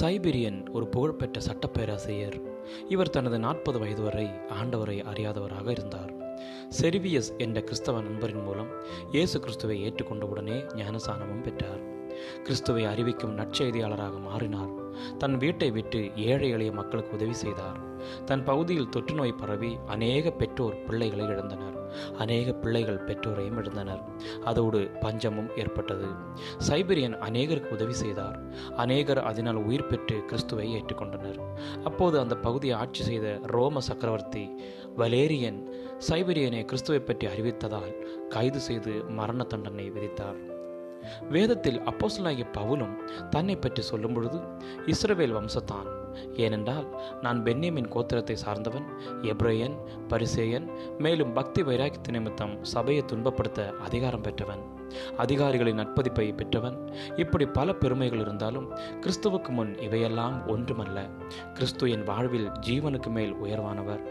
Siberian ஒரு புகழ்பெற்ற சட்டப்பேராசிரியர். இவர் தனது நாற்பது வயது வரை ஆண்டவரை அறியாதவராக இருந்தார். செரிவியஸ் என்ற கிறிஸ்தவ நண்பரின் மூலம் இயேசு கிறிஸ்துவை ஏற்றுக்கொண்ட உடனே ஞானசானமும் பெற்றார். கிறிஸ்துவை அறிவிக்கும் நற்செய்தியாளராக மாறினார். தன் வீட்டை விட்டு ஏழை எளிய மக்களுக்கு உதவி செய்தார். தன் பகுதியில் தொற்றுநோய் பரவி அநேக பெற்றோர் பிள்ளைகளை இழந்தனர். அநேக பிள்ளைகள் பெற்றோரையும் இழந்தனர். அதோடு பஞ்சமும் ஏற்பட்டது. சைபீரியன் அநேகருக்கு உதவி செய்தார். அநேகர் அதனால் உயிர் பெற்று கிறிஸ்துவை ஏற்றுக்கொண்டனர். அப்போது அந்த பகுதியை ஆட்சி செய்த ரோம சக்கரவர்த்தி வலேரியன் சைபீரியனை கிறிஸ்துவை பற்றி அறிவித்ததால் கைது செய்து மரண தண்டனை விதித்தார். வேதத்தில் அப்போசலாகிய பவுலும் தன்னை பற்றி சொல்லும் பொழுது இஸ்ரவேல் வம்சத்தான். ஏனென்றால் நான் பென்யமின் கோத்திரத்தை சார்ந்தவன் எப்ரேயன் பரிசேயன் மேலும் பக்தி வைராக்கியத்து நிமித்தம் சபையை துன்பப்படுத்த அதிகாரம் பெற்றவன் அதிகாரிகளின் நட்பதிப்பை பெற்றவன். இப்படி பல பெருமைகள் இருந்தாலும் கிறிஸ்துவுக்கு முன் இவையெல்லாம் ஒன்றுமல்ல. கிறிஸ்து என் வாழ்வில் ஜீவனுக்கு மேல் உயர்வானவர்.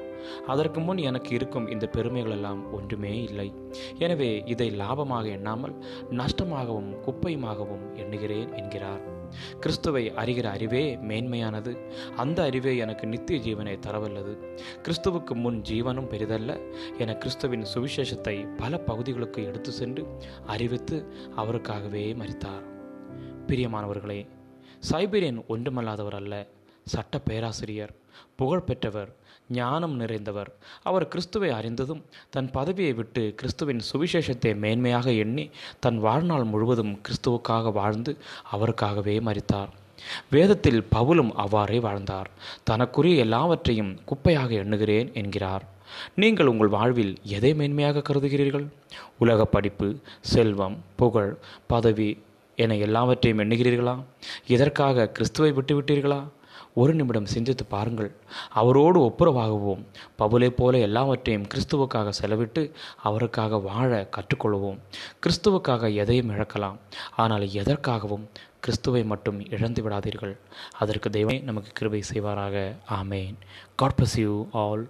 அதற்கு முன் எனக்கு இருக்கும் இந்த பெருமைகள் எல்லாம் ஒன்றுமே இல்லை. எனவே இதை லாபமாக எண்ணாமல் நஷ்டமாகவும் குப்பையுமாகவும் எண்ணுகிறேன் என்கிறார். கிறிஸ்துவை அறிகிற அறிவே மேன்மையானது. அந்த அறிவே எனக்கு நித்திய ஜீவனை தரவல்லது. கிறிஸ்துவுக்கு முன் ஜீவனும் பெரிதல்ல. என கிறிஸ்துவின் சுவிசேஷத்தை பல பகுதிகளுக்கு எடுத்து சென்று அறிவித்து அவருக்காகவே மறித்தார். பிரியமானவர்களே சைபீரியன் ஒன்றுமல்லாதவர் அல்ல. சட்ட பேராசிரியர் புகழ்பெற்றவர் ஞானம் நிறைந்தவர். அவர் கிறிஸ்துவை அறிந்ததும் தன் பதவியை விட்டு கிறிஸ்துவின் சுவிசேஷத்தை மேன்மையாக எண்ணி தன் வாழ்நாள் முழுவதும் கிறிஸ்துவுக்காக வாழ்ந்து அவருக்காகவே மறித்தார் வேதத்தில் பவுலும் அவ்வாறே வாழ்ந்தார். தனக்குரிய எல்லாவற்றையும் குப்பையாக எண்ணுகிறேன் என்கிறார். நீங்கள் உங்கள் வாழ்வில் எதை மேன்மையாக கருதுகிறீர்கள்? உலக படிப்பு செல்வம் புகழ் பதவி என எல்லாவற்றையும் எண்ணுகிறீர்களா? இதற்காக கிறிஸ்துவை விட்டுவிட்டீர்களா? ஒரு நிமிடம் சிந்தித்து பாருங்கள். அவரோடு ஒப்புரவாகுவோம். பவுலை போல எல்லாவற்றையும் கிறிஸ்துவுக்காக செலவிட்டு அவருக்காக வாழ கற்றுக்கொள்வோம். கிறிஸ்துவுக்காக எதையும் இழக்கலாம். ஆனால் எதற்காகவும் கிறிஸ்துவை மட்டும் இழந்து விடாதீர்கள். அதற்கு தெய்வமே நமக்கு கிருபை செய்வாராக. ஆமேன். God bless you all